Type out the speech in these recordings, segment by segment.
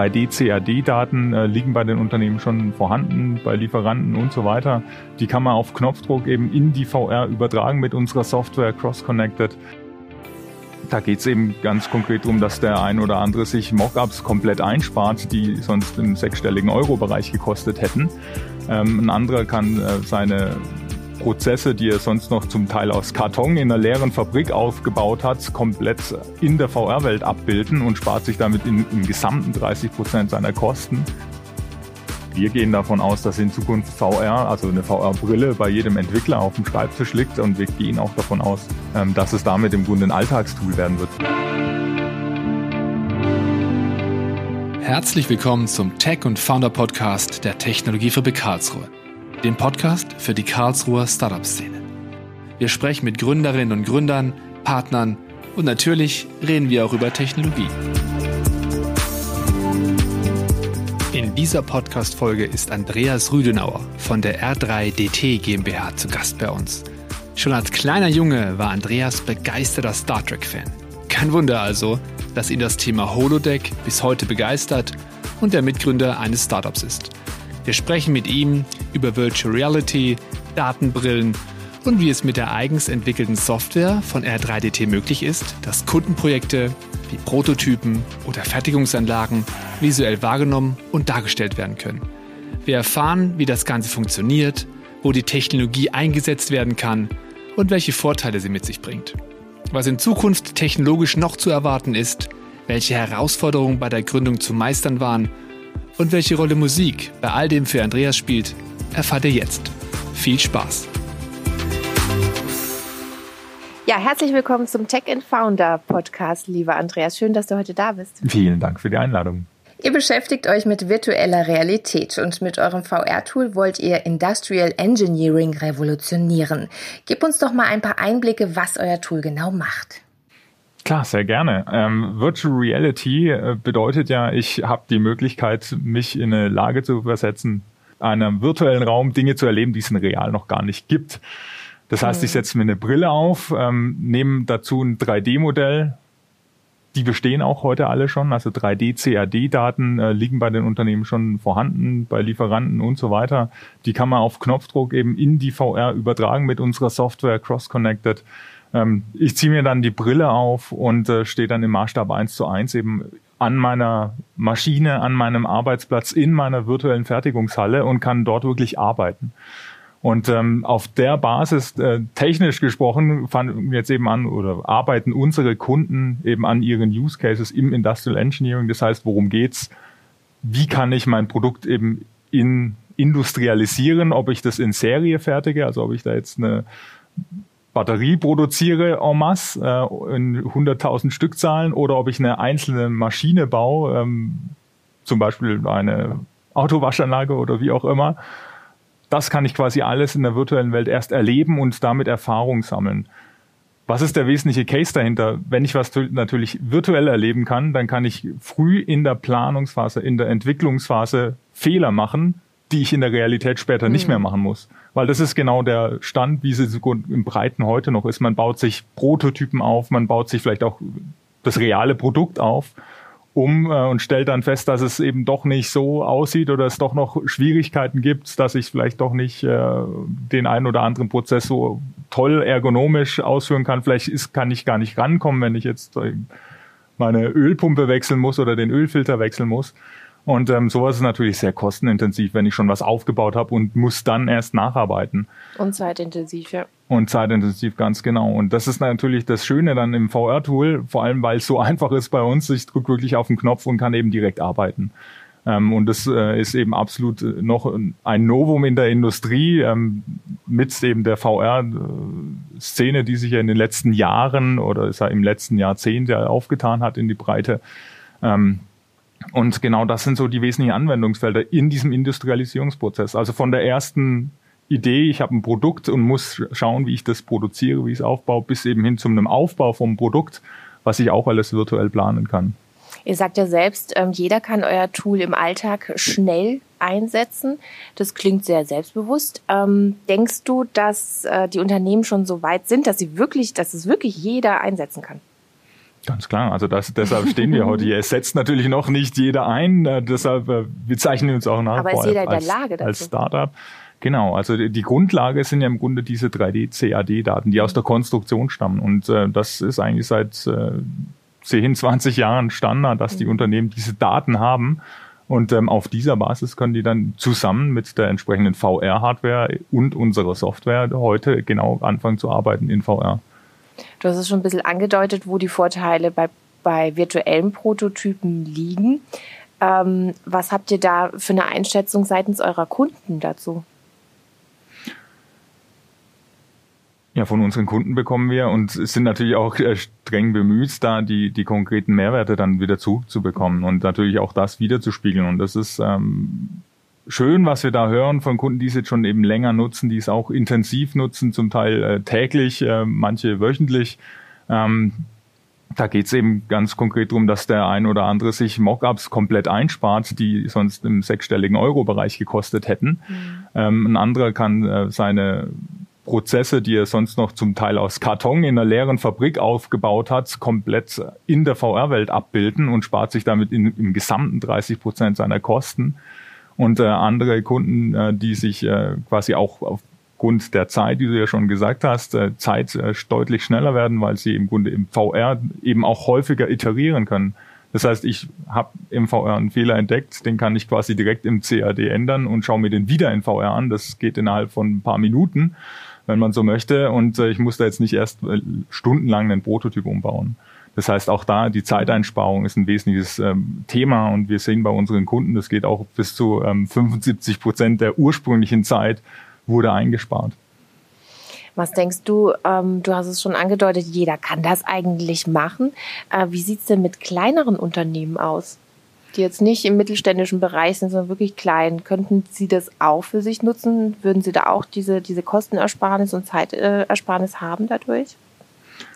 3D-CAD-Daten äh, liegen bei den Unternehmen schon vorhanden, bei Lieferanten und so weiter. Die kann man auf Knopfdruck eben in die VR übertragen mit unserer Software Cross-Connected. Da geht es eben ganz konkret darum, dass der ein oder andere sich Mockups komplett einspart, die sonst im sechsstelligen Euro-Bereich gekostet hätten. Ähm, ein anderer kann äh, seine Prozesse, die er sonst noch zum Teil aus Karton in einer leeren Fabrik aufgebaut hat, komplett in der VR-Welt abbilden und spart sich damit in, im gesamten 30 Prozent seiner Kosten. Wir gehen davon aus, dass in Zukunft VR, also eine VR-Brille, bei jedem Entwickler auf dem Schreibtisch liegt und wir gehen auch davon aus, ähm, dass es damit im Grunde ein Alltagstool werden wird. Herzlich willkommen zum Tech und Founder Podcast der Technologiefabrik Karlsruhe dem Podcast für die Karlsruher Startup-Szene. Wir sprechen mit Gründerinnen und Gründern, Partnern und natürlich reden wir auch über Technologie. In dieser Podcast-Folge ist Andreas Rüdenauer von der R3DT GmbH zu Gast bei uns. Schon als kleiner Junge war Andreas begeisterter Star Trek-Fan. Kein Wunder also, dass ihn das Thema Holodeck bis heute begeistert und der Mitgründer eines Startups ist. Wir sprechen mit ihm über Virtual Reality, Datenbrillen und wie es mit der eigens entwickelten Software von R3DT möglich ist, dass Kundenprojekte wie Prototypen oder Fertigungsanlagen visuell wahrgenommen und dargestellt werden können. Wir erfahren, wie das Ganze funktioniert, wo die Technologie eingesetzt werden kann und welche Vorteile sie mit sich bringt. Was in Zukunft technologisch noch zu erwarten ist, welche Herausforderungen bei der Gründung zu meistern waren und welche Rolle Musik bei all dem für Andreas spielt, erfahrt ihr jetzt. Viel Spaß! Ja, herzlich willkommen zum Tech and Founder Podcast, lieber Andreas. Schön, dass du heute da bist. Vielen Dank für die Einladung. Ihr beschäftigt euch mit virtueller Realität und mit eurem VR-Tool wollt ihr Industrial Engineering revolutionieren. Gib uns doch mal ein paar Einblicke, was euer Tool genau macht. Klar, sehr gerne. Ähm, Virtual Reality äh, bedeutet ja, ich habe die Möglichkeit, mich in eine Lage zu versetzen, einem virtuellen Raum Dinge zu erleben, die es in real noch gar nicht gibt. Das heißt, ich mhm. setze mir eine Brille auf, ähm, nehme dazu ein 3D-Modell. Die bestehen auch heute alle schon. Also 3D-CAD-Daten äh, liegen bei den Unternehmen schon vorhanden, bei Lieferanten und so weiter. Die kann man auf Knopfdruck eben in die VR übertragen mit unserer Software Cross-Connected. Ähm, ich ziehe mir dann die Brille auf und äh, stehe dann im Maßstab eins zu eins eben an meiner Maschine, an meinem Arbeitsplatz, in meiner virtuellen Fertigungshalle und kann dort wirklich arbeiten. Und ähm, auf der Basis, äh, technisch gesprochen, fangen jetzt eben an oder arbeiten unsere Kunden eben an ihren Use Cases im Industrial Engineering. Das heißt, worum geht's? Wie kann ich mein Produkt eben in industrialisieren, ob ich das in Serie fertige, also ob ich da jetzt eine Batterie produziere en masse äh, in 100.000 Stückzahlen oder ob ich eine einzelne Maschine baue, ähm, zum Beispiel eine Autowaschanlage oder wie auch immer. Das kann ich quasi alles in der virtuellen Welt erst erleben und damit Erfahrung sammeln. Was ist der wesentliche Case dahinter? Wenn ich was natürlich virtuell erleben kann, dann kann ich früh in der Planungsphase, in der Entwicklungsphase Fehler machen, die ich in der Realität später mhm. nicht mehr machen muss. Weil das ist genau der Stand, wie es im Breiten heute noch ist. Man baut sich Prototypen auf, man baut sich vielleicht auch das reale Produkt auf um äh, und stellt dann fest, dass es eben doch nicht so aussieht oder es doch noch Schwierigkeiten gibt, dass ich vielleicht doch nicht äh, den einen oder anderen Prozess so toll ergonomisch ausführen kann. Vielleicht ist, kann ich gar nicht rankommen, wenn ich jetzt äh, meine Ölpumpe wechseln muss oder den Ölfilter wechseln muss. Und ähm, sowas ist natürlich sehr kostenintensiv, wenn ich schon was aufgebaut habe und muss dann erst nacharbeiten. Und zeitintensiv, ja. Und zeitintensiv, ganz genau. Und das ist natürlich das Schöne dann im VR-Tool, vor allem weil es so einfach ist bei uns. Ich drücke wirklich auf den Knopf und kann eben direkt arbeiten. Ähm, und das äh, ist eben absolut äh, noch ein Novum in der Industrie ähm, mit eben der VR-Szene, die sich ja in den letzten Jahren oder ist ja im letzten Jahrzehnt ja aufgetan hat in die Breite. Ähm, und genau das sind so die wesentlichen Anwendungsfelder in diesem Industrialisierungsprozess. Also von der ersten Idee, ich habe ein Produkt und muss schauen, wie ich das produziere, wie ich es aufbaue, bis eben hin zu einem Aufbau vom Produkt, was ich auch alles virtuell planen kann. Ihr sagt ja selbst, ähm, jeder kann euer Tool im Alltag schnell einsetzen. Das klingt sehr selbstbewusst. Ähm, denkst du, dass äh, die Unternehmen schon so weit sind, dass sie wirklich, dass es wirklich jeder einsetzen kann? Ganz klar, also das, deshalb stehen wir heute hier. Es setzt natürlich noch nicht jeder ein, äh, deshalb äh, wir zeichnen uns auch nach Aber ist jeder in der Lage dazu? als Startup. Genau, also die Grundlage sind ja im Grunde diese 3D-CAD-Daten, die aus der Konstruktion stammen. Und äh, das ist eigentlich seit äh, 10, 20 Jahren Standard, dass die mhm. Unternehmen diese Daten haben. Und ähm, auf dieser Basis können die dann zusammen mit der entsprechenden VR-Hardware und unserer Software heute genau anfangen zu arbeiten in VR. Du hast es schon ein bisschen angedeutet, wo die Vorteile bei, bei virtuellen Prototypen liegen. Ähm, was habt ihr da für eine Einschätzung seitens eurer Kunden dazu? Ja, von unseren Kunden bekommen wir und sind natürlich auch äh, streng bemüht, da die, die konkreten Mehrwerte dann wieder zurückzubekommen und natürlich auch das wiederzuspiegeln. Und das ist ähm, schön, was wir da hören von Kunden, die es jetzt schon eben länger nutzen, die es auch intensiv nutzen, zum Teil äh, täglich, äh, manche wöchentlich. Ähm, da geht es eben ganz konkret darum, dass der ein oder andere sich Mockups komplett einspart, die sonst im sechsstelligen Euro-Bereich gekostet hätten. Mhm. Ähm, ein anderer kann äh, seine Prozesse, die er sonst noch zum Teil aus Karton in einer leeren Fabrik aufgebaut hat, komplett in der VR-Welt abbilden und spart sich damit in, im gesamten 30 Prozent seiner Kosten. Und äh, andere Kunden, äh, die sich äh, quasi auch aufgrund der Zeit, die du ja schon gesagt hast, äh, Zeit äh, deutlich schneller werden, weil sie im Grunde im VR eben auch häufiger iterieren können. Das heißt, ich habe im VR einen Fehler entdeckt, den kann ich quasi direkt im CAD ändern und schaue mir den wieder in VR an. Das geht innerhalb von ein paar Minuten wenn man so möchte. Und äh, ich muss da jetzt nicht erst äh, stundenlang einen Prototyp umbauen. Das heißt, auch da die Zeiteinsparung ist ein wesentliches ähm, Thema und wir sehen bei unseren Kunden, das geht auch bis zu ähm, 75 Prozent der ursprünglichen Zeit wurde eingespart. Was denkst du, ähm, du hast es schon angedeutet, jeder kann das eigentlich machen. Äh, wie sieht's denn mit kleineren Unternehmen aus? die jetzt nicht im mittelständischen Bereich sind, sondern wirklich klein, könnten Sie das auch für sich nutzen? Würden Sie da auch diese, diese Kostenersparnis und Zeitersparnis haben dadurch?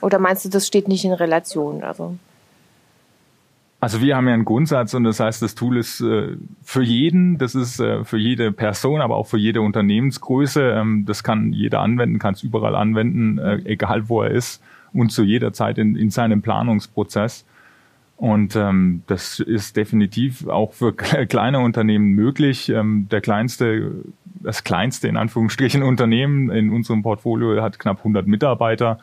Oder meinst du, das steht nicht in Relation? Also also wir haben ja einen Grundsatz und das heißt, das Tool ist äh, für jeden, das ist äh, für jede Person, aber auch für jede Unternehmensgröße. Ähm, das kann jeder anwenden, kann es überall anwenden, äh, egal wo er ist und zu jeder Zeit in, in seinem Planungsprozess. Und ähm, das ist definitiv auch für kleine Unternehmen möglich. Ähm, der kleinste, das kleinste in Anführungsstrichen Unternehmen in unserem Portfolio hat knapp 100 Mitarbeiter.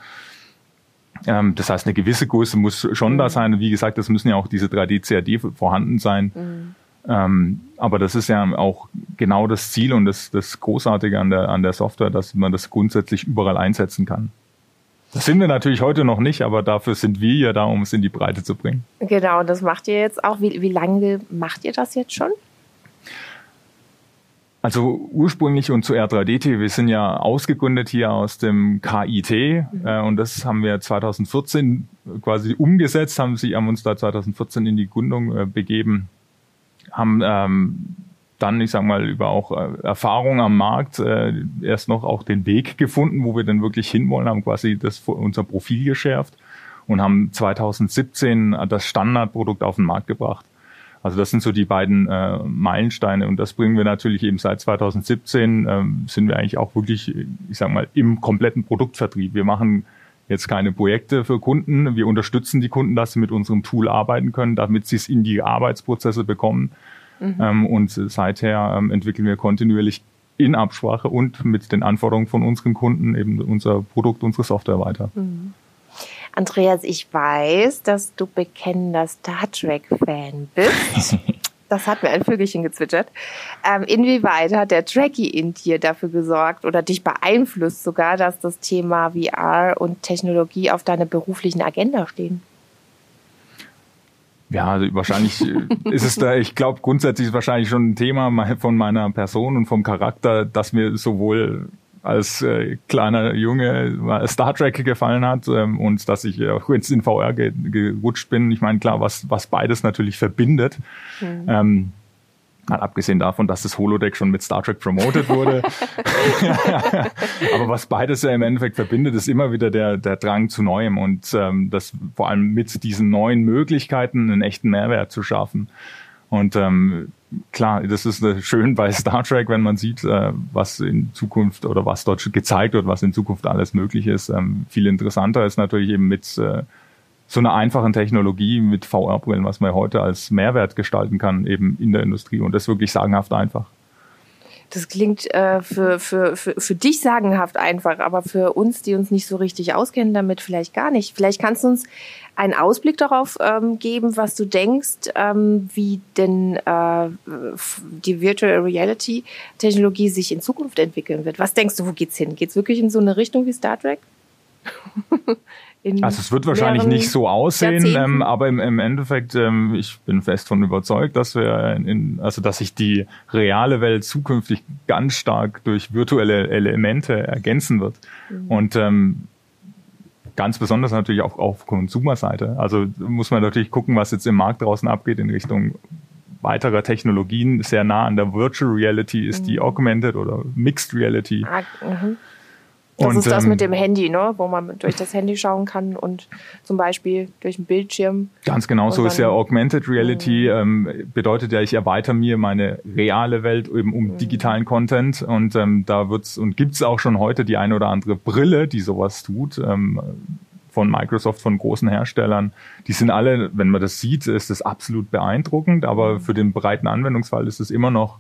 Ähm, das heißt, eine gewisse Größe muss schon mhm. da sein. Wie gesagt, das müssen ja auch diese 3D-CAD vorhanden sein. Mhm. Ähm, aber das ist ja auch genau das Ziel und das, das Großartige an der, an der Software, dass man das grundsätzlich überall einsetzen kann. Das sind wir natürlich heute noch nicht, aber dafür sind wir ja da, um es in die Breite zu bringen. Genau, das macht ihr jetzt auch. Wie, wie lange macht ihr das jetzt schon? Also ursprünglich und zu R3DT, wir sind ja ausgegründet hier aus dem KIT mhm. äh, und das haben wir 2014 quasi umgesetzt, haben, sie, haben uns da 2014 in die Gründung äh, begeben, haben ähm, dann, ich sag mal, über auch äh, Erfahrung am Markt äh, erst noch auch den Weg gefunden, wo wir dann wirklich hinwollen, haben quasi das unser Profil geschärft und haben 2017 das Standardprodukt auf den Markt gebracht. Also das sind so die beiden äh, Meilensteine und das bringen wir natürlich eben seit 2017 ähm, sind wir eigentlich auch wirklich, ich sag mal, im kompletten Produktvertrieb. Wir machen jetzt keine Projekte für Kunden. Wir unterstützen die Kunden, dass sie mit unserem Tool arbeiten können, damit sie es in die Arbeitsprozesse bekommen. Mhm. Ähm, und seither ähm, entwickeln wir kontinuierlich in Absprache und mit den Anforderungen von unseren Kunden eben unser Produkt, unsere Software weiter. Mhm. Andreas, ich weiß, dass du bekennender Star Trek-Fan bist. Das hat mir ein Vögelchen gezwitschert. Ähm, inwieweit hat der Trekkie in dir dafür gesorgt oder dich beeinflusst sogar, dass das Thema VR und Technologie auf deiner beruflichen Agenda stehen? Ja, also wahrscheinlich äh, ist es da, ich glaube grundsätzlich ist wahrscheinlich schon ein Thema von meiner Person und vom Charakter, dass mir sowohl als äh, kleiner Junge Star Trek gefallen hat ähm, und dass ich auch jetzt in VR ge gerutscht bin. Ich meine, klar, was, was beides natürlich verbindet. Mhm. Ähm, Mal abgesehen davon, dass das Holodeck schon mit Star Trek promoted wurde. Aber was beides ja im Endeffekt verbindet, ist immer wieder der, der Drang zu Neuem und ähm, das vor allem mit diesen neuen Möglichkeiten einen echten Mehrwert zu schaffen. Und ähm, klar, das ist äh, schön bei Star Trek, wenn man sieht, äh, was in Zukunft oder was dort gezeigt wird, was in Zukunft alles möglich ist. Ähm, viel interessanter ist natürlich eben mit äh, so einer einfachen Technologie mit VR-Brillen, was man heute als Mehrwert gestalten kann, eben in der Industrie. Und das wirklich sagenhaft einfach. Das klingt äh, für, für, für, für dich sagenhaft einfach, aber für uns, die uns nicht so richtig auskennen damit, vielleicht gar nicht. Vielleicht kannst du uns einen Ausblick darauf ähm, geben, was du denkst, ähm, wie denn äh, die Virtual Reality Technologie sich in Zukunft entwickeln wird. Was denkst du, wo geht's hin? Geht's wirklich in so eine Richtung wie Star Trek? also es wird wahrscheinlich nicht so aussehen, ähm, aber im, im Endeffekt, ähm, ich bin fest von überzeugt, dass wir in, also dass sich die reale Welt zukünftig ganz stark durch virtuelle Elemente ergänzen wird. Mhm. Und ähm, ganz besonders natürlich auch auf Konsumerseite. Also muss man natürlich gucken, was jetzt im Markt draußen abgeht in Richtung weiterer Technologien. Sehr nah an der Virtual Reality ist mhm. die Augmented oder Mixed Reality. Ah, mhm. Das und, ist das ähm, mit dem Handy, ne? wo man durch das Handy schauen kann und zum Beispiel durch den Bildschirm. Ganz genau, so ist ja Augmented Reality. Mhm. Ähm, bedeutet ja, ich erweitere mir meine reale Welt eben um mhm. digitalen Content und ähm, da wird's und gibt's auch schon heute die eine oder andere Brille, die sowas tut. Ähm, von Microsoft, von großen Herstellern. Die sind alle, wenn man das sieht, ist das absolut beeindruckend, aber mhm. für den breiten Anwendungsfall ist es immer noch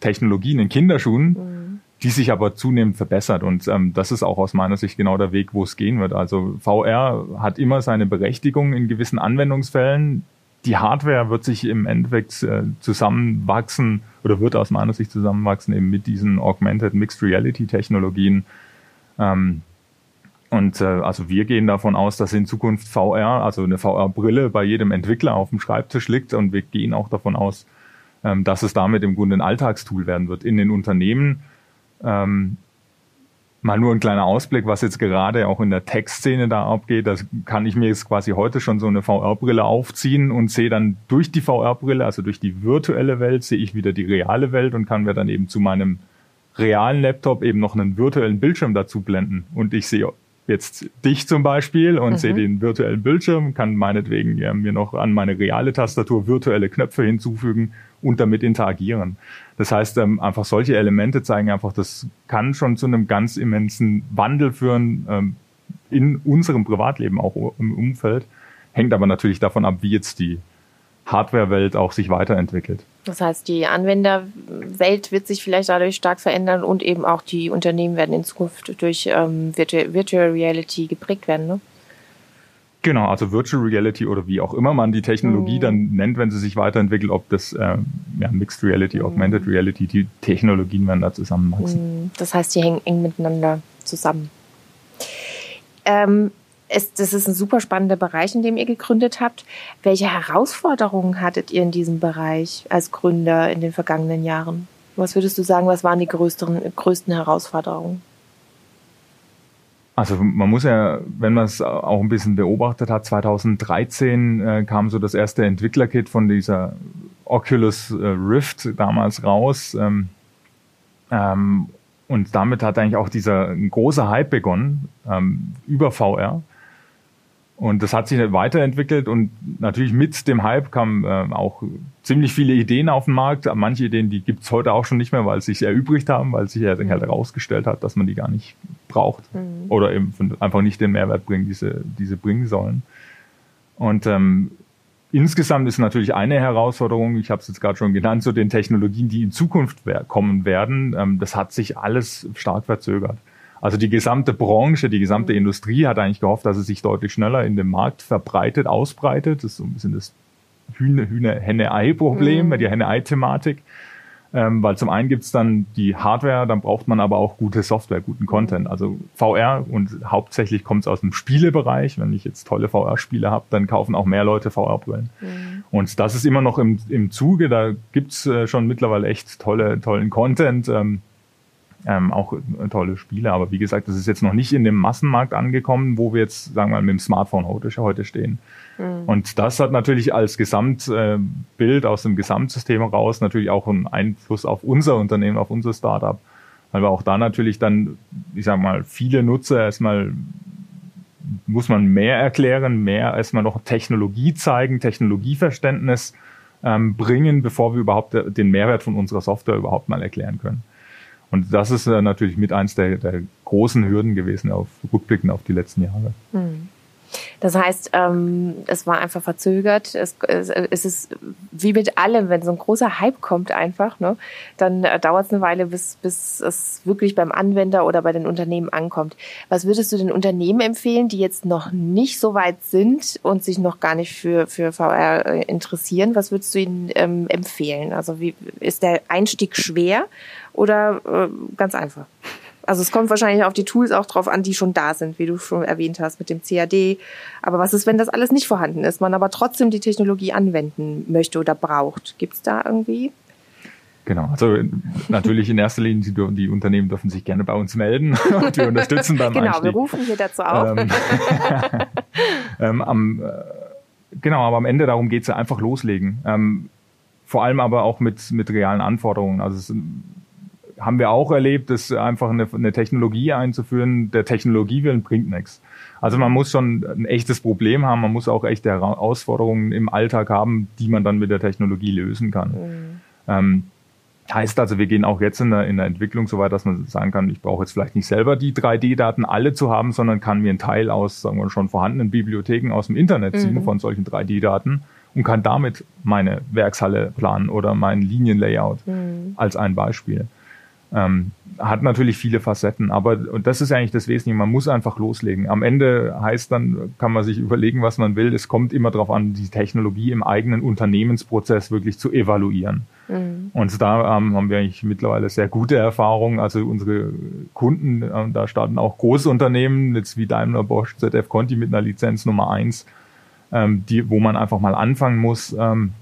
Technologie in den Kinderschuhen. Mhm die sich aber zunehmend verbessert. Und ähm, das ist auch aus meiner Sicht genau der Weg, wo es gehen wird. Also VR hat immer seine Berechtigung in gewissen Anwendungsfällen. Die Hardware wird sich im Endeffekt äh, zusammenwachsen oder wird aus meiner Sicht zusammenwachsen eben mit diesen Augmented Mixed Reality Technologien. Ähm, und äh, also wir gehen davon aus, dass in Zukunft VR, also eine VR-Brille bei jedem Entwickler auf dem Schreibtisch liegt. Und wir gehen auch davon aus, ähm, dass es damit im Grunde ein Alltagstool werden wird in den Unternehmen ähm, mal nur ein kleiner Ausblick, was jetzt gerade auch in der Tech-Szene da abgeht. Das kann ich mir jetzt quasi heute schon so eine VR-Brille aufziehen und sehe dann durch die VR-Brille, also durch die virtuelle Welt, sehe ich wieder die reale Welt und kann mir dann eben zu meinem realen Laptop eben noch einen virtuellen Bildschirm dazu blenden. Und ich sehe jetzt dich zum Beispiel und mhm. sehe den virtuellen Bildschirm, kann meinetwegen ja, mir noch an meine reale Tastatur virtuelle Knöpfe hinzufügen und damit interagieren. Das heißt, ähm, einfach solche Elemente zeigen einfach, das kann schon zu einem ganz immensen Wandel führen ähm, in unserem Privatleben, auch im Umfeld. Hängt aber natürlich davon ab, wie jetzt die Hardware-Welt auch sich weiterentwickelt. Das heißt, die Anwenderwelt wird sich vielleicht dadurch stark verändern und eben auch die Unternehmen werden in Zukunft durch ähm, Virtual Reality geprägt werden. Ne? Genau, also Virtual Reality oder wie auch immer man die Technologie mhm. dann nennt, wenn sie sich weiterentwickelt, ob das äh, ja, Mixed Reality, mhm. Augmented Reality, die Technologien werden da zusammenwachsen. Mhm. Das heißt, die hängen eng miteinander zusammen. Ähm, es, das ist ein super spannender Bereich, in dem ihr gegründet habt. Welche Herausforderungen hattet ihr in diesem Bereich als Gründer in den vergangenen Jahren? Was würdest du sagen, was waren die größten, größten Herausforderungen? Also man muss ja, wenn man es auch ein bisschen beobachtet hat, 2013 äh, kam so das erste Entwicklerkit von dieser Oculus äh, Rift damals raus. Ähm, ähm, und damit hat eigentlich auch dieser große Hype begonnen ähm, über VR. Und das hat sich weiterentwickelt und natürlich mit dem Hype kamen äh, auch ziemlich viele Ideen auf den Markt. Manche Ideen, die gibt's heute auch schon nicht mehr, weil sie sich erübrigt haben, weil sich ja halt herausgestellt hat, dass man die gar nicht braucht mhm. oder eben einfach nicht den Mehrwert bringen, diese, diese bringen sollen. Und ähm, insgesamt ist natürlich eine Herausforderung, ich habe es jetzt gerade schon genannt, so den Technologien, die in Zukunft kommen werden, ähm, das hat sich alles stark verzögert. Also die gesamte Branche, die gesamte mhm. Industrie hat eigentlich gehofft, dass es sich deutlich schneller in dem Markt verbreitet, ausbreitet. Das ist so ein bisschen das Hühne, Hühne, Henne-Ei-Problem, mhm. die Henne-Ei-Thematik. Ähm, weil zum einen gibt's dann die Hardware, dann braucht man aber auch gute Software, guten Content. Also VR und hauptsächlich kommt's aus dem Spielebereich. Wenn ich jetzt tolle VR-Spiele habe, dann kaufen auch mehr Leute VR-Brillen. Mhm. Und das ist immer noch im, im Zuge. Da gibt's äh, schon mittlerweile echt tolle, tollen Content. Ähm, ähm, auch tolle Spiele. Aber wie gesagt, das ist jetzt noch nicht in dem Massenmarkt angekommen, wo wir jetzt, sagen wir mal, mit dem Smartphone heute, heute stehen. Mhm. Und das hat natürlich als Gesamtbild äh, aus dem Gesamtsystem heraus natürlich auch einen Einfluss auf unser Unternehmen, auf unser Startup. Weil wir auch da natürlich dann, ich sag mal, viele Nutzer erstmal muss man mehr erklären, mehr erstmal noch Technologie zeigen, Technologieverständnis ähm, bringen, bevor wir überhaupt den Mehrwert von unserer Software überhaupt mal erklären können. Und das ist äh, natürlich mit eins der, der großen Hürden gewesen, auf rückblicken auf die letzten Jahre. Hm. Das heißt, ähm, es war einfach verzögert. Es, es, es ist wie mit allem, wenn so ein großer Hype kommt einfach, ne, dann äh, dauert es eine Weile, bis, bis es wirklich beim Anwender oder bei den Unternehmen ankommt. Was würdest du den Unternehmen empfehlen, die jetzt noch nicht so weit sind und sich noch gar nicht für, für VR äh, interessieren? Was würdest du ihnen ähm, empfehlen? Also wie ist der Einstieg schwer oder äh, ganz einfach? Also es kommt wahrscheinlich auf die Tools auch drauf an, die schon da sind, wie du schon erwähnt hast mit dem CAD. Aber was ist, wenn das alles nicht vorhanden ist, man aber trotzdem die Technologie anwenden möchte oder braucht? Gibt es da irgendwie? Genau, also natürlich in erster Linie, die, die, Unternehmen dürfen sich gerne bei uns melden und wir unterstützen beim Genau, Einstieg. wir rufen hier dazu auf. Ähm, ähm, am, äh, genau, aber am Ende darum geht es ja einfach loslegen. Ähm, vor allem aber auch mit, mit realen Anforderungen. Also es, haben wir auch erlebt, dass einfach eine, eine Technologie einzuführen, der Technologie willen bringt nichts. Also man muss schon ein echtes Problem haben, man muss auch echte Herausforderungen im Alltag haben, die man dann mit der Technologie lösen kann. Mhm. Ähm, heißt also, wir gehen auch jetzt in der, in der Entwicklung so weit, dass man sagen kann, ich brauche jetzt vielleicht nicht selber die 3D-Daten alle zu haben, sondern kann mir einen Teil aus, sagen wir schon vorhandenen Bibliotheken aus dem Internet ziehen mhm. von solchen 3D-Daten und kann damit meine Werkshalle planen oder mein Linienlayout mhm. als ein Beispiel. Ähm, hat natürlich viele Facetten, aber und das ist eigentlich das Wesentliche, man muss einfach loslegen. Am Ende heißt dann, kann man sich überlegen, was man will. Es kommt immer darauf an, die Technologie im eigenen Unternehmensprozess wirklich zu evaluieren. Mhm. Und da ähm, haben wir eigentlich mittlerweile sehr gute Erfahrungen. Also unsere Kunden, äh, da starten auch große Unternehmen, jetzt wie Daimler, Bosch, ZF Conti mit einer Lizenz Nummer eins, ähm, die, wo man einfach mal anfangen muss. Ähm,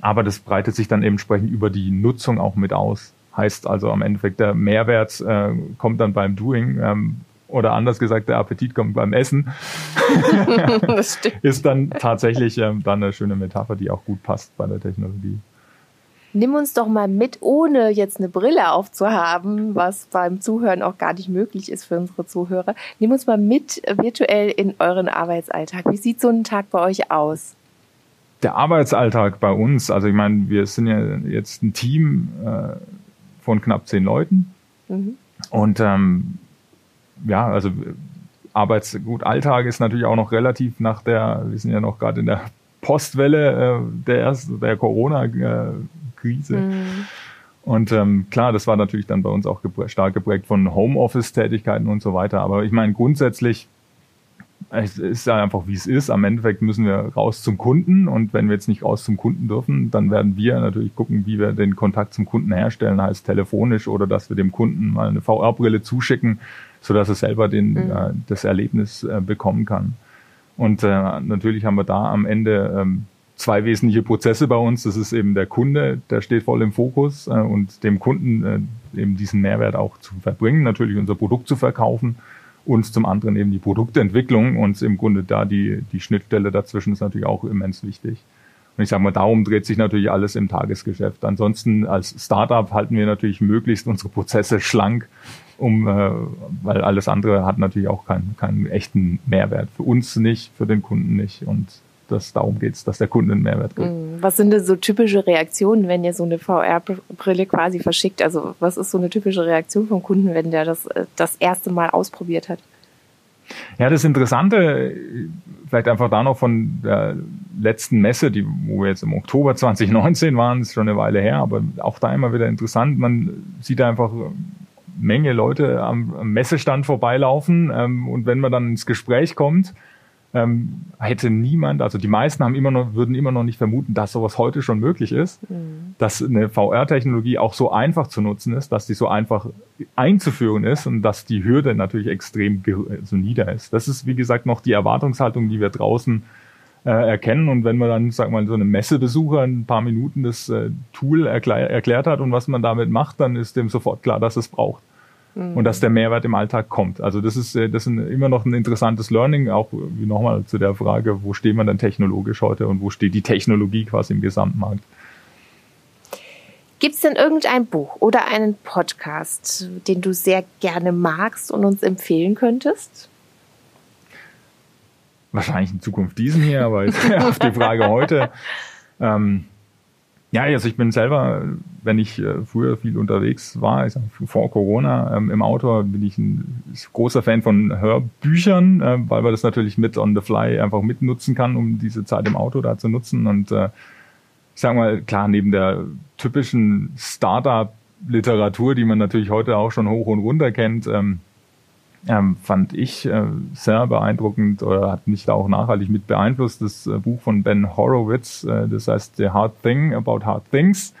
aber das breitet sich dann entsprechend über die Nutzung auch mit aus. Heißt also am Endeffekt, der Mehrwert äh, kommt dann beim Doing. Ähm, oder anders gesagt, der Appetit kommt beim Essen. das stimmt. Ist dann tatsächlich ähm, dann eine schöne Metapher, die auch gut passt bei der Technologie. Nimm uns doch mal mit, ohne jetzt eine Brille aufzuhaben, was beim Zuhören auch gar nicht möglich ist für unsere Zuhörer. Nimm uns mal mit virtuell in euren Arbeitsalltag. Wie sieht so ein Tag bei euch aus? Der Arbeitsalltag bei uns, also ich meine, wir sind ja jetzt ein Team, äh, von knapp zehn Leuten. Mhm. Und ähm, ja, also Arbeits gut, Alltag ist natürlich auch noch relativ nach der, wir sind ja noch gerade in der Postwelle äh, der, der Corona-Krise. Mhm. Und ähm, klar, das war natürlich dann bei uns auch stark geprägt von Homeoffice-Tätigkeiten und so weiter. Aber ich meine, grundsätzlich es ist ja einfach, wie es ist. Am Endeffekt müssen wir raus zum Kunden und wenn wir jetzt nicht raus zum Kunden dürfen, dann werden wir natürlich gucken, wie wir den Kontakt zum Kunden herstellen, heißt telefonisch oder dass wir dem Kunden mal eine VR-Brille zuschicken, so dass er selber den, mhm. äh, das Erlebnis äh, bekommen kann. Und äh, natürlich haben wir da am Ende ähm, zwei wesentliche Prozesse bei uns. Das ist eben der Kunde, der steht voll im Fokus äh, und dem Kunden äh, eben diesen Mehrwert auch zu verbringen, natürlich unser Produkt zu verkaufen und zum anderen eben die Produktentwicklung und im Grunde da die, die Schnittstelle dazwischen ist natürlich auch immens wichtig. Und ich sage mal, darum dreht sich natürlich alles im Tagesgeschäft. Ansonsten als Startup halten wir natürlich möglichst unsere Prozesse schlank, um, äh, weil alles andere hat natürlich auch keinen, keinen echten Mehrwert. Für uns nicht, für den Kunden nicht. Und das, darum geht es, dass der Kunde einen Mehrwert kriegt. Mm, was sind denn so typische Reaktionen, wenn ihr so eine VR-Brille quasi verschickt? Also was ist so eine typische Reaktion vom Kunden, wenn der das äh, das erste Mal ausprobiert hat? Ja, das Interessante, vielleicht einfach da noch von der letzten Messe, die, wo wir jetzt im Oktober 2019 waren, ist schon eine Weile her, aber auch da immer wieder interessant. Man sieht einfach Menge Leute am Messestand vorbeilaufen ähm, und wenn man dann ins Gespräch kommt, ähm, hätte niemand, also die meisten haben immer noch, würden immer noch nicht vermuten, dass sowas heute schon möglich ist, mhm. dass eine VR-Technologie auch so einfach zu nutzen ist, dass die so einfach einzuführen ist und dass die Hürde natürlich extrem so nieder ist. Das ist, wie gesagt, noch die Erwartungshaltung, die wir draußen äh, erkennen. Und wenn man dann, sag mal, so eine Messebesucher ein paar Minuten das äh, Tool erklär, erklärt hat und was man damit macht, dann ist dem sofort klar, dass es braucht und dass der Mehrwert im Alltag kommt. Also das ist, äh, das ist immer noch ein interessantes Learning, auch wie nochmal zu der Frage, wo steht man denn technologisch heute und wo steht die Technologie quasi im Gesamtmarkt. Gibt es denn irgendein Buch oder einen Podcast, den du sehr gerne magst und uns empfehlen könntest? Wahrscheinlich in Zukunft diesen hier, aber auf die Frage heute. Ähm, Ja, also ich bin selber, wenn ich äh, früher viel unterwegs war, ich sag, vor Corona ähm, im Auto, bin ich ein großer Fan von Hörbüchern, äh, weil man das natürlich mit on the fly einfach mitnutzen kann, um diese Zeit im Auto da zu nutzen. Und äh, ich sag mal, klar, neben der typischen Startup-Literatur, die man natürlich heute auch schon hoch und runter kennt, ähm, ähm, fand ich äh, sehr beeindruckend oder hat mich da auch nachhaltig mit beeinflusst. Das äh, Buch von Ben Horowitz, äh, das heißt The Hard Thing About Hard Things.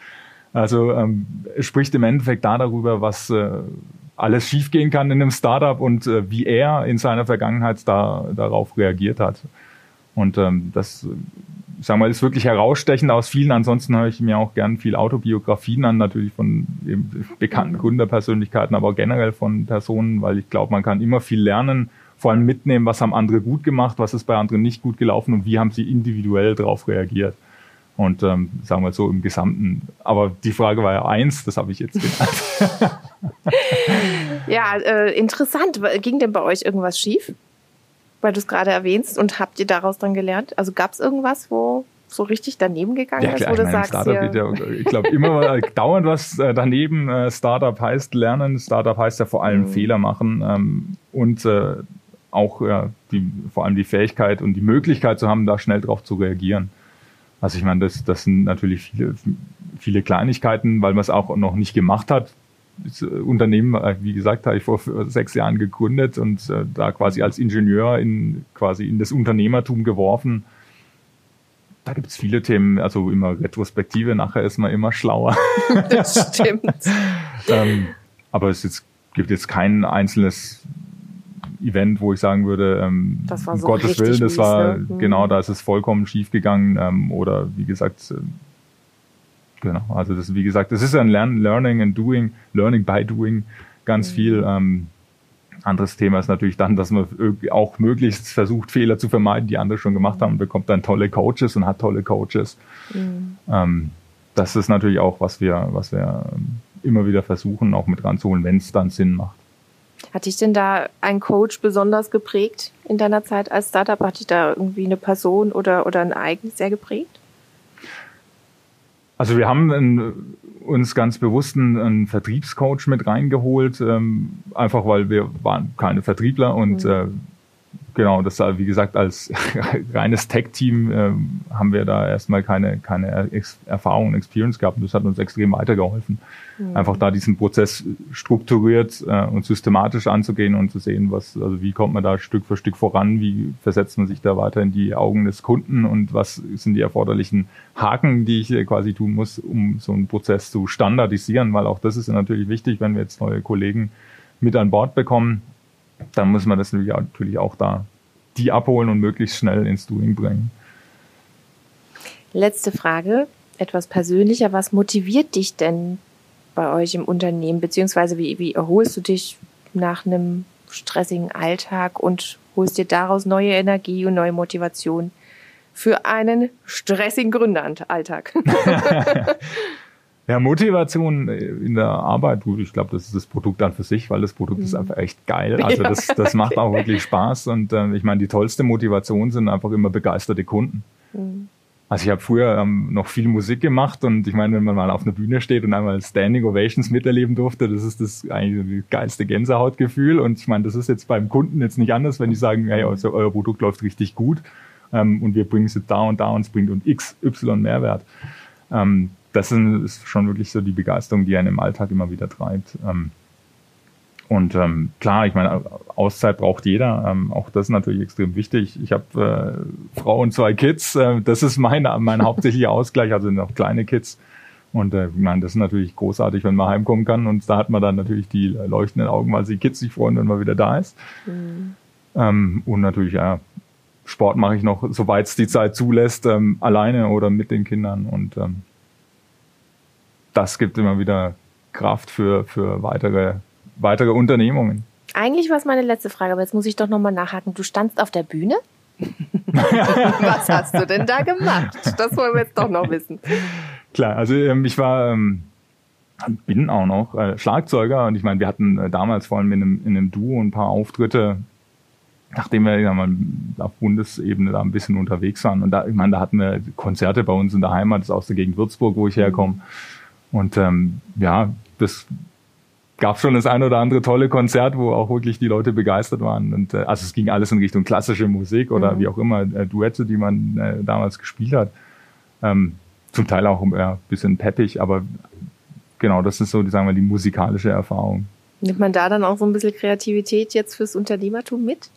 Also ähm, spricht im Endeffekt da darüber, was äh, alles schiefgehen kann in einem Startup und äh, wie er in seiner Vergangenheit da darauf reagiert hat. Und ähm, das sagen wir, ist wirklich herausstechend aus vielen. Ansonsten höre ich mir auch gern viel Autobiografien an, natürlich von bekannten mhm. Gründerpersönlichkeiten, aber generell von Personen, weil ich glaube, man kann immer viel lernen, vor allem mitnehmen, was haben andere gut gemacht, was ist bei anderen nicht gut gelaufen und wie haben sie individuell darauf reagiert. Und ähm, sagen wir so im Gesamten. Aber die Frage war ja eins, das habe ich jetzt genannt. ja, äh, interessant. Ging denn bei euch irgendwas schief? Weil du es gerade erwähnst und habt ihr daraus dann gelernt? Also gab es irgendwas, wo so richtig daneben gegangen ja, klar, ist, wo du sagst, Startup ja, ich glaube immer dauernd was äh, daneben. Äh, Startup heißt lernen, Startup heißt ja vor allem mhm. Fehler machen ähm, und äh, auch ja, die, vor allem die Fähigkeit und die Möglichkeit zu haben, da schnell drauf zu reagieren. Also ich meine, das, das sind natürlich viele, viele Kleinigkeiten, weil man es auch noch nicht gemacht hat das Unternehmen, äh, wie gesagt, habe ich vor sechs Jahren gegründet und äh, da quasi als Ingenieur in quasi in das Unternehmertum geworfen. Da gibt es viele Themen, also immer Retrospektive, nachher ist man immer schlauer. Das stimmt. ähm, aber es jetzt, gibt jetzt kein einzelnes Event, wo ich sagen würde, ähm, war so um Gottes Willen, das mies, war ne? Mhm. genau, da ist es vollkommen schief gegangen ähm, oder wie gesagt, äh, Genau, also das, wie gesagt, das ist ein Lern Learning and Doing, Learning by Doing, ganz mhm. viel. Ähm, anderes Thema ist natürlich dann, dass man auch möglichst versucht, Fehler zu vermeiden, die andere schon gemacht haben und bekommt dann tolle Coaches und hat tolle Coaches. Mhm. Ähm, das ist natürlich auch, was wir, was wir immer wieder versuchen, auch mit ranzuholen, wenn es dann Sinn macht. Hat dich denn da ein Coach besonders geprägt in deiner Zeit als Startup? Hat dich da irgendwie eine Person oder, oder ein Ereignis sehr geprägt? Also wir haben einen, uns ganz bewusst einen, einen Vertriebscoach mit reingeholt, ähm, einfach weil wir waren keine Vertriebler und mhm. äh, genau, das wie gesagt als reines Tech-Team äh, haben wir da erstmal keine, keine Erfahrung und Experience gehabt. Und das hat uns extrem weitergeholfen. Mhm. Einfach da diesen Prozess strukturiert äh, und systematisch anzugehen und zu sehen, was, also wie kommt man da Stück für Stück voran, wie versetzt man sich da weiter in die Augen des Kunden? Und was sind die erforderlichen Haken, die ich quasi tun muss, um so einen Prozess zu standardisieren, weil auch das ist natürlich wichtig, wenn wir jetzt neue Kollegen mit an Bord bekommen, dann muss man das natürlich auch da die abholen und möglichst schnell ins Doing bringen. Letzte Frage, etwas persönlicher. Was motiviert dich denn bei euch im Unternehmen? Beziehungsweise wie, wie erholst du dich nach einem stressigen Alltag und holst dir daraus neue Energie und neue Motivation für einen stressigen Gründeralltag? Ja, Motivation in der Arbeit, gut, ich glaube, das ist das Produkt dann für sich, weil das Produkt mhm. ist einfach echt geil. Also ja. das, das macht auch wirklich Spaß. Und äh, ich meine, die tollste Motivation sind einfach immer begeisterte Kunden. Mhm. Also ich habe früher ähm, noch viel Musik gemacht und ich meine, wenn man mal auf einer Bühne steht und einmal Standing Ovations miterleben durfte, das ist das eigentlich das geilste Gänsehautgefühl. Und ich meine, das ist jetzt beim Kunden jetzt nicht anders, wenn die sagen, hey, also euer Produkt läuft richtig gut ähm, und wir bringen es jetzt da und da und es bringt uns X, Y Mehrwert. Ähm, das ist schon wirklich so die Begeisterung, die einen im Alltag immer wieder treibt. Ähm, und ähm, klar, ich meine, Auszeit braucht jeder. Ähm, auch das ist natürlich extrem wichtig. Ich habe äh, Frau und zwei Kids. Äh, das ist mein, mein hauptsächlicher Ausgleich, also noch kleine Kids. Und äh, ich meine, das ist natürlich großartig, wenn man heimkommen kann. Und da hat man dann natürlich die leuchtenden Augen, weil die Kids sich freuen, wenn man wieder da ist. Mhm. Ähm, und natürlich, ja, Sport mache ich noch, soweit es die Zeit zulässt, ähm, alleine oder mit den Kindern. Und ähm, das gibt immer wieder Kraft für, für weitere, weitere Unternehmungen. Eigentlich war es meine letzte Frage, aber jetzt muss ich doch nochmal nachhaken. Du standst auf der Bühne? Was hast du denn da gemacht? Das wollen wir jetzt doch noch wissen. Klar, also ähm, ich war, ähm, bin auch noch äh, Schlagzeuger und ich meine, wir hatten äh, damals vor allem in einem, in einem Duo ein paar Auftritte nachdem wir ja mal auf Bundesebene da ein bisschen unterwegs waren. Und da, ich meine, da hatten wir Konzerte bei uns in der Heimat, das ist aus der Gegend Würzburg, wo ich mhm. Und ähm, ja, das gab schon das ein oder andere tolle Konzert, wo auch wirklich die Leute begeistert waren. Und äh, also es ging alles in Richtung klassische Musik oder mhm. wie auch immer, äh, Duette, die man äh, damals gespielt hat. Ähm, zum Teil auch ja, ein bisschen peppig, aber genau, das ist so, die, sagen wir, die musikalische Erfahrung. Nimmt man da dann auch so ein bisschen Kreativität jetzt fürs Unternehmertum mit?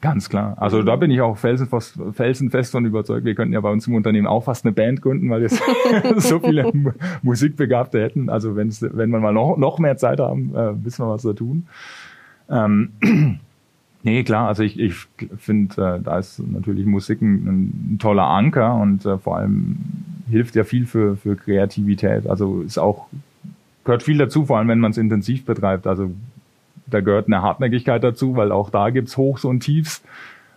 Ganz klar. Also da bin ich auch felsenfest, felsenfest von überzeugt. Wir könnten ja bei uns im Unternehmen auch fast eine Band gründen, weil wir so viele Musikbegabte hätten. Also wenn's, wenn wir mal noch, noch mehr Zeit haben, äh, wissen wir, was da tun. Ähm, nee, klar. Also ich, ich finde, äh, da ist natürlich Musik ein, ein toller Anker und äh, vor allem hilft ja viel für, für Kreativität. Also ist auch gehört viel dazu, vor allem wenn man es intensiv betreibt. Also da gehört eine Hartnäckigkeit dazu, weil auch da gibt's Hochs und Tiefs.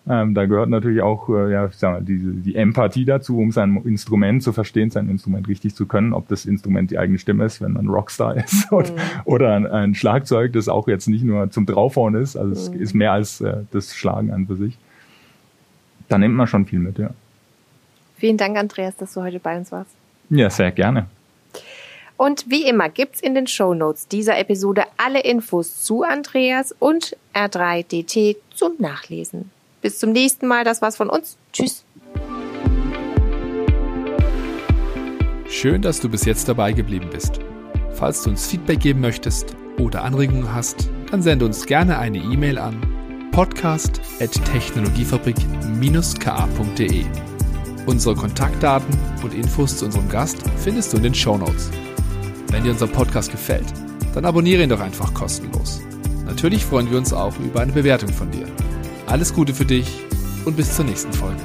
Ähm, da gehört natürlich auch äh, ja, ich sag mal, die, die Empathie dazu, um sein Instrument zu verstehen, sein Instrument richtig zu können, ob das Instrument die eigene Stimme ist, wenn man Rockstar ist, oder, mhm. oder ein, ein, Schlagzeug, das auch jetzt nicht nur zum Draufhauen ist, also es mhm. ist mehr als äh, das Schlagen an für sich. Da nimmt man schon viel mit, ja. Vielen Dank, Andreas, dass du heute bei uns warst. Ja, sehr gerne. Und wie immer gibt's in den Show Notes dieser Episode alle Infos zu Andreas und R3DT zum Nachlesen. Bis zum nächsten Mal, das war's von uns. Tschüss. Schön, dass du bis jetzt dabei geblieben bist. Falls du uns Feedback geben möchtest oder Anregungen hast, dann sende uns gerne eine E-Mail an podcast.technologiefabrik-ka.de. Unsere Kontaktdaten und Infos zu unserem Gast findest du in den Show Notes. Wenn dir unser Podcast gefällt, dann abonniere ihn doch einfach kostenlos. Natürlich freuen wir uns auch über eine Bewertung von dir. Alles Gute für dich und bis zur nächsten Folge.